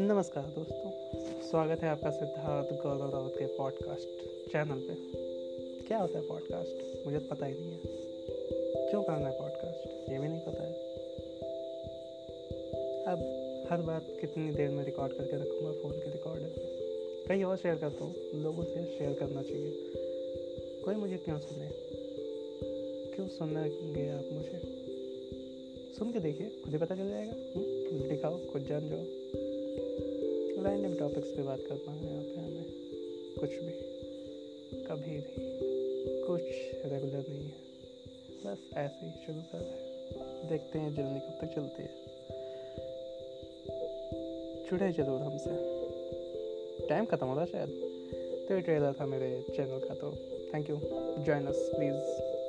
नमस्कार दोस्तों स्वागत है आपका सिद्धार्थ गौरव रावत के पॉडकास्ट चैनल पे। क्या होता है पॉडकास्ट मुझे तो पता ही नहीं है। क्यों करना है पॉडकास्ट ये भी नहीं पता है। अब हर बात कितनी देर में रिकॉर्ड करके रखूँगा फ़ोन के रिकॉर्डर में कहीं और शेयर करता हूँ लोगों से शेयर करना चाहिए। कोई मुझे क्यों सुने? क्यों सुनेंगे आप मुझे? सुन के देखिए खुद ही पता चल जाएगा। हम्म, दिखाओ खुद जान जाओ। रैंडम टॉपिक्स पे बात करना है यहाँ पे हमें। कुछ भी। कभी भी। कुछ रेगुलर नहीं है। बस ऐसे ही शुरू कर रहे हैं। देखते हैं जर्नी कब तक चलती है। जुड़े ज़रूर हमसे। टाइम ख़त्म हो रहा शायद। तो ये ट्रेलर था मेरे चैनल का तो thank you join us please